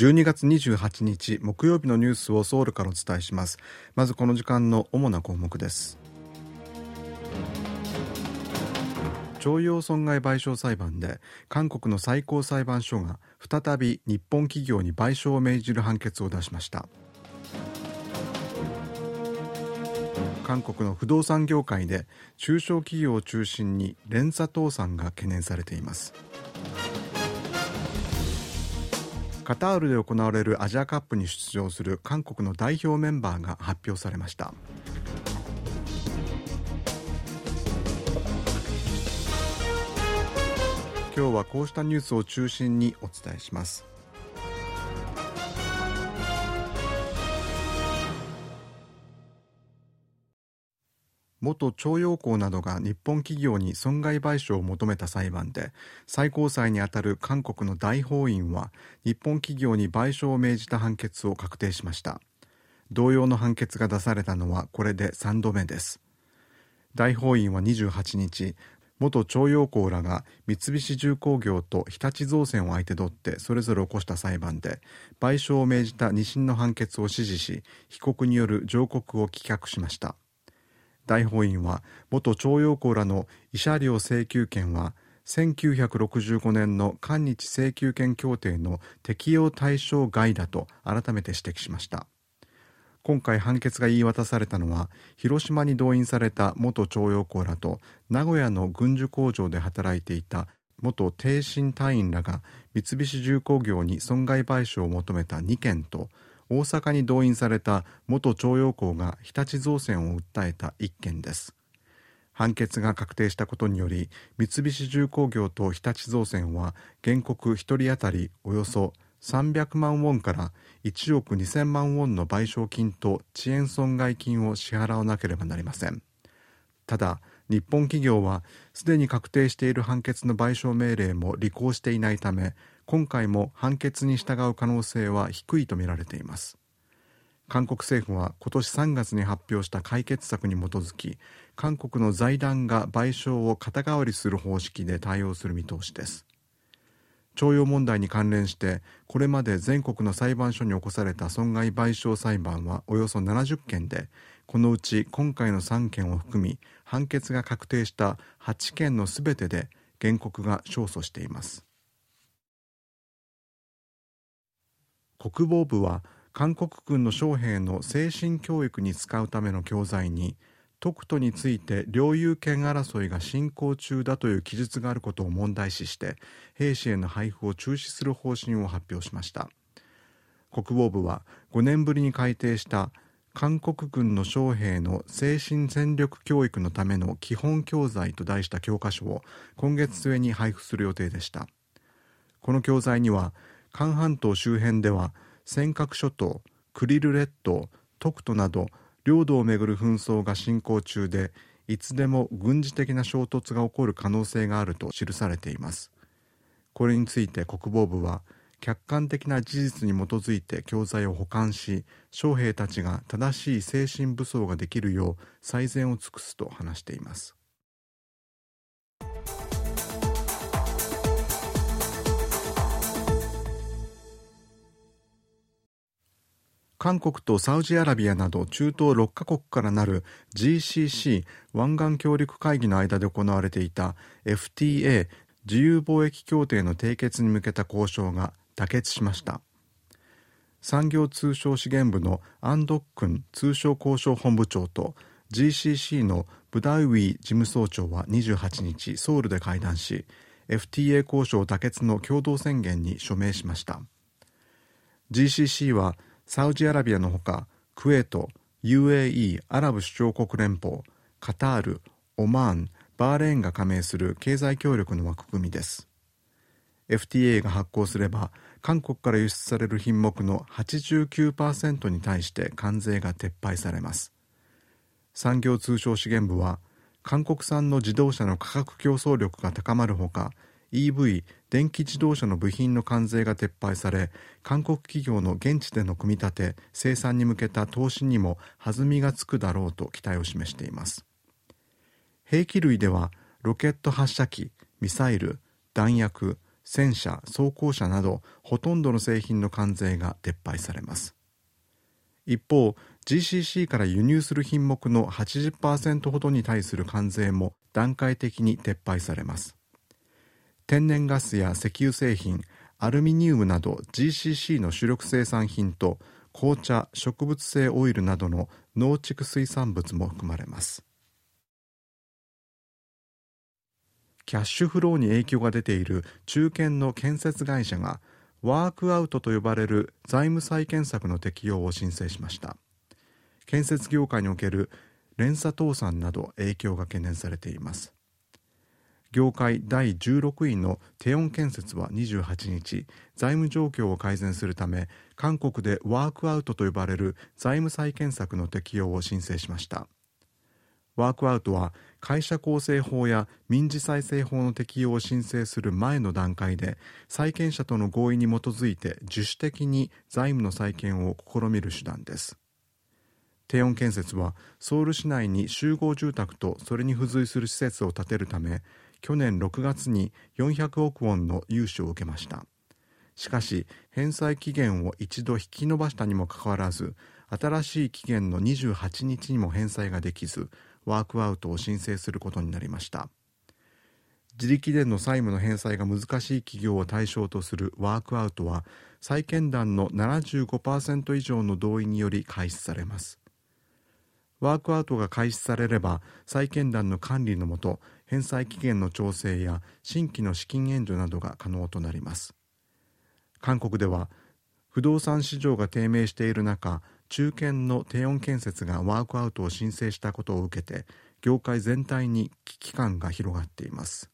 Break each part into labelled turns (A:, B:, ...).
A: 12月28日木曜日のニュースをソウルからお伝えします。まずこの時間の主な項目です。徴用損害賠償裁判で韓国の最高裁判所が再び日本企業に賠償を命じる判決を出しました。韓国の不動産業界で中小企業を中心に連鎖倒産が懸念されています。カタールで行われるアジアカップに出場する韓国の代表メンバーが発表されました。今日はこうしたニュースを中心にお伝えします。元徴用工などが日本企業に損害賠償を求めた裁判で最高裁にあたる韓国の大法院は日本企業に賠償を命じた判決を確定しました。同様の判決が出されたのはこれで3度目です。大法院は28日元徴用工らが三菱重工業と日立造船を相手取ってそれぞれ起こした裁判で賠償を命じた2審の判決を支持し被告による上告を棄却しました。大法院は元徴用工らの慰謝料請求権は1965年の韓日請求権協定の適用対象外だと改めて指摘しました。今回判決が言い渡されたのは広島に動員された元徴用工らと名古屋の軍需工場で働いていた元挺身隊員らが三菱重工業に損害賠償を求めた2件と大阪に動員された元徴用工が日立造船を訴えた一件です。判決が確定したことにより三菱重工業と日立造船は原告1人当たりおよそ300万ウォンから1億2000万ウォンの賠償金と遅延損害金を支払わなければなりません。ただ日本企業はすでに確定している判決の賠償命令も履行していないため今回も判決に従う可能性は低いとみられています。韓国政府は今年3月に発表した解決策に基づき韓国の財団が賠償を肩代わりする方式で対応する見通しです。徴用問題に関連してこれまで全国の裁判所に起こされた損害賠償裁判はおよそ70件でこのうち今回の3件を含み判決が確定した8件のすべてで原告が勝訴しています。国防部は韓国軍の将兵の精神教育に使うための教材に特都について領有権争いが進行中だという記述があることを問題視して兵士への配布を中止する方針を発表しました。国防部は5年ぶりに改定した韓国軍の将兵の精神戦力教育のための基本教材と題した教科書を今月末に配布する予定でした。この教材には韓半島周辺では尖閣諸島クリル列島特都など領土をめぐる紛争が進行中でいつでも軍事的な衝突が起こる可能性があると記されています。これについて国防部は客観的な事実に基づいて教材を保管し将兵たちが正しい精神武装ができるよう最善を尽くすと話しています。韓国とサウジアラビアなど中東6カ国からなる GCC 湾岸協力会議の間で行われていた FTA 自由貿易協定の締結に向けた交渉が妥結しました。産業通商資源部のアンドックン通商交渉本部長と GCC のブダウィ事務総長は28日ソウルで会談し FTA 交渉妥結の共同宣言に署名しました。GCC はサウジアラビアのほかクウェート UAE アラブ首長国連邦カタールオマーンバーレーンが加盟する経済協力の枠組みです。FTA が発効すれば韓国から輸出される品目の89%に対して関税が撤廃されます。産業通商資源部は韓国産の自動車の価格競争力が高まるほか EV 電気自動車の部品の関税が撤廃され韓国企業の現地での組み立て生産に向けた投資にも弾みがつくだろうと期待を示しています。兵器類ではロケット発射機ミサイル弾薬戦車装甲車などほとんどの製品の関税が撤廃されます。一方 GCC から輸入する品目の80%ほどに対する関税も段階的に撤廃されます。天然ガスや石油製品アルミニウムなど GCC の主力生産品と紅茶植物性オイルなどの農畜水産物も含まれます。キャッシュフローに影響が出ている中堅の建設会社がワークアウトと呼ばれる財務再建策の適用を申請しました。建設業界における連鎖倒産など影響が懸念されています。業界第16位のテヨン建設は28日財務状況を改善するため韓国でワークアウトと呼ばれる財務再建策の適用を申請しました。ワークアウトは会社構成法や民事再生法の適用を申請する前の段階で債権者との合意に基づいて自主的に財務の再建を試みる手段です。低温建設はソウル市内に集合住宅とそれに付随する施設を建てるため去年6月に400億ウォンの融資を受けました。しかし返済期限を一度引き延ばしたにもかかわらず新しい期限の28日にも返済ができずワークアウトを申請することになりました。自力での債務の返済が難しい企業を対象とするワークアウトは債権団の75%以上の同意により開始されます。ワークアウトが開始されれば債権団の管理のもと返済期限の調整や新規の資金援助などが可能となります。韓国では不動産市場が低迷している中中堅の低温建設がワークアウトを申請したことを受けて業界全体に危機感が広がっています。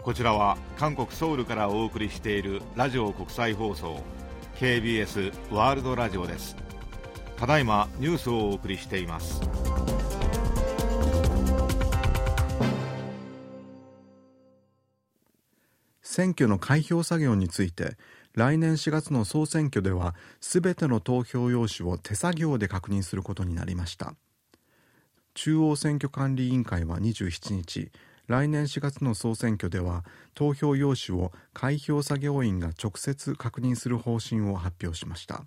B: こちらは韓国ソウルからお送りしているラジオ国際放送。KBS ワールドラジオです。ただいまニュースをお送りしています。
A: 選挙の開票作業について来年4月の総選挙ではすべての投票用紙を手作業で確認することになりました。中央選挙管理委員会は27日来年4月の総選挙では投票用紙を開票作業員が直接確認する方針を発表しました。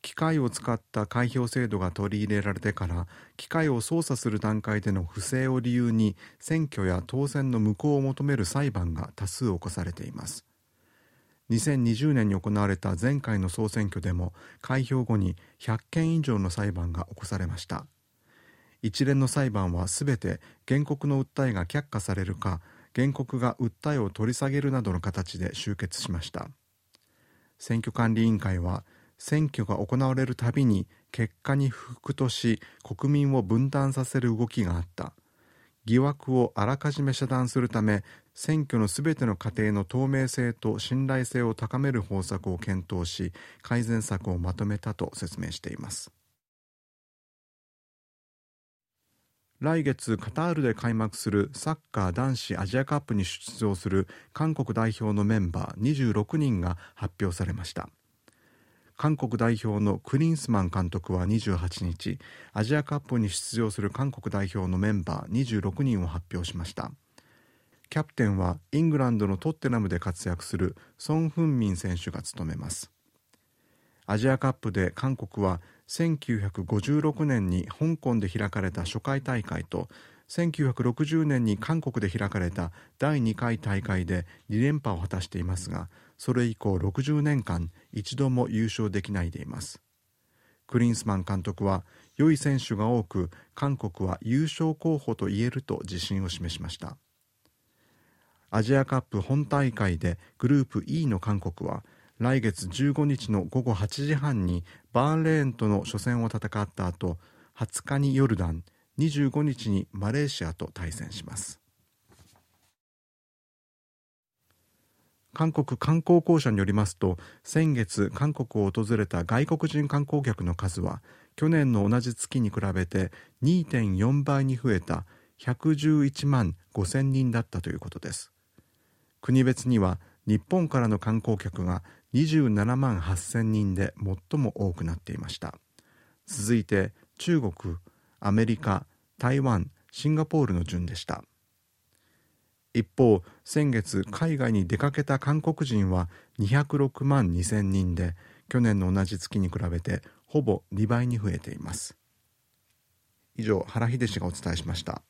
A: 機械を使った開票制度が取り入れられてから機械を操作する段階での不正を理由に選挙や当選の無効を求める裁判が多数起こされています。2020年に行われた前回の総選挙でも開票後に100件以上の裁判が起こされました。一連の裁判はすべて原告の訴えが却下されるか原告が訴えを取り下げるなどの形で終結しました。選挙管理委員会は選挙が行われるたびに結果に不服とし国民を分断させる動きがあった。疑惑をあらかじめ遮断するため選挙のすべての過程の透明性と信頼性を高める方策を検討し改善策をまとめたと説明しています。来月カタールで開幕するサッカー男子アジアカップに出場する韓国代表のメンバー26人が発表されました。韓国代表のクリンスマン監督は28日アジアカップに出場する韓国代表のメンバー26人を発表しました。キャプテンはイングランドのトッテナムで活躍するソン・フンミン選手が務めます。アジアカップで韓国は1956年に香港で開かれた初回大会と1960年に韓国で開かれた第2回大会で2連覇を果たしていますがそれ以降60年間一度も優勝できないでいます。クリンスマン監督は良い選手が多く韓国は優勝候補と言えると自信を示しました。アジアカップ本大会でグループ E の韓国は来月15日の午後8時半にバーンレーンとの初戦を戦った後20日にヨルダン25日にマレーシアと対戦します。韓国観光公社によりますと先月韓国を訪れた外国人観光客の数は去年の同じ月に比べて2.4倍に増えた111万5000人だったということです。国別には日本からの観光客が27万8000人で最も多くなっていました。続いて中国アメリカ台湾シンガポールの順でした。一方先月海外に出かけた韓国人は206万2000人で去年の同じ月に比べてほぼ2倍に増えています。以上原秀氏がお伝えしました。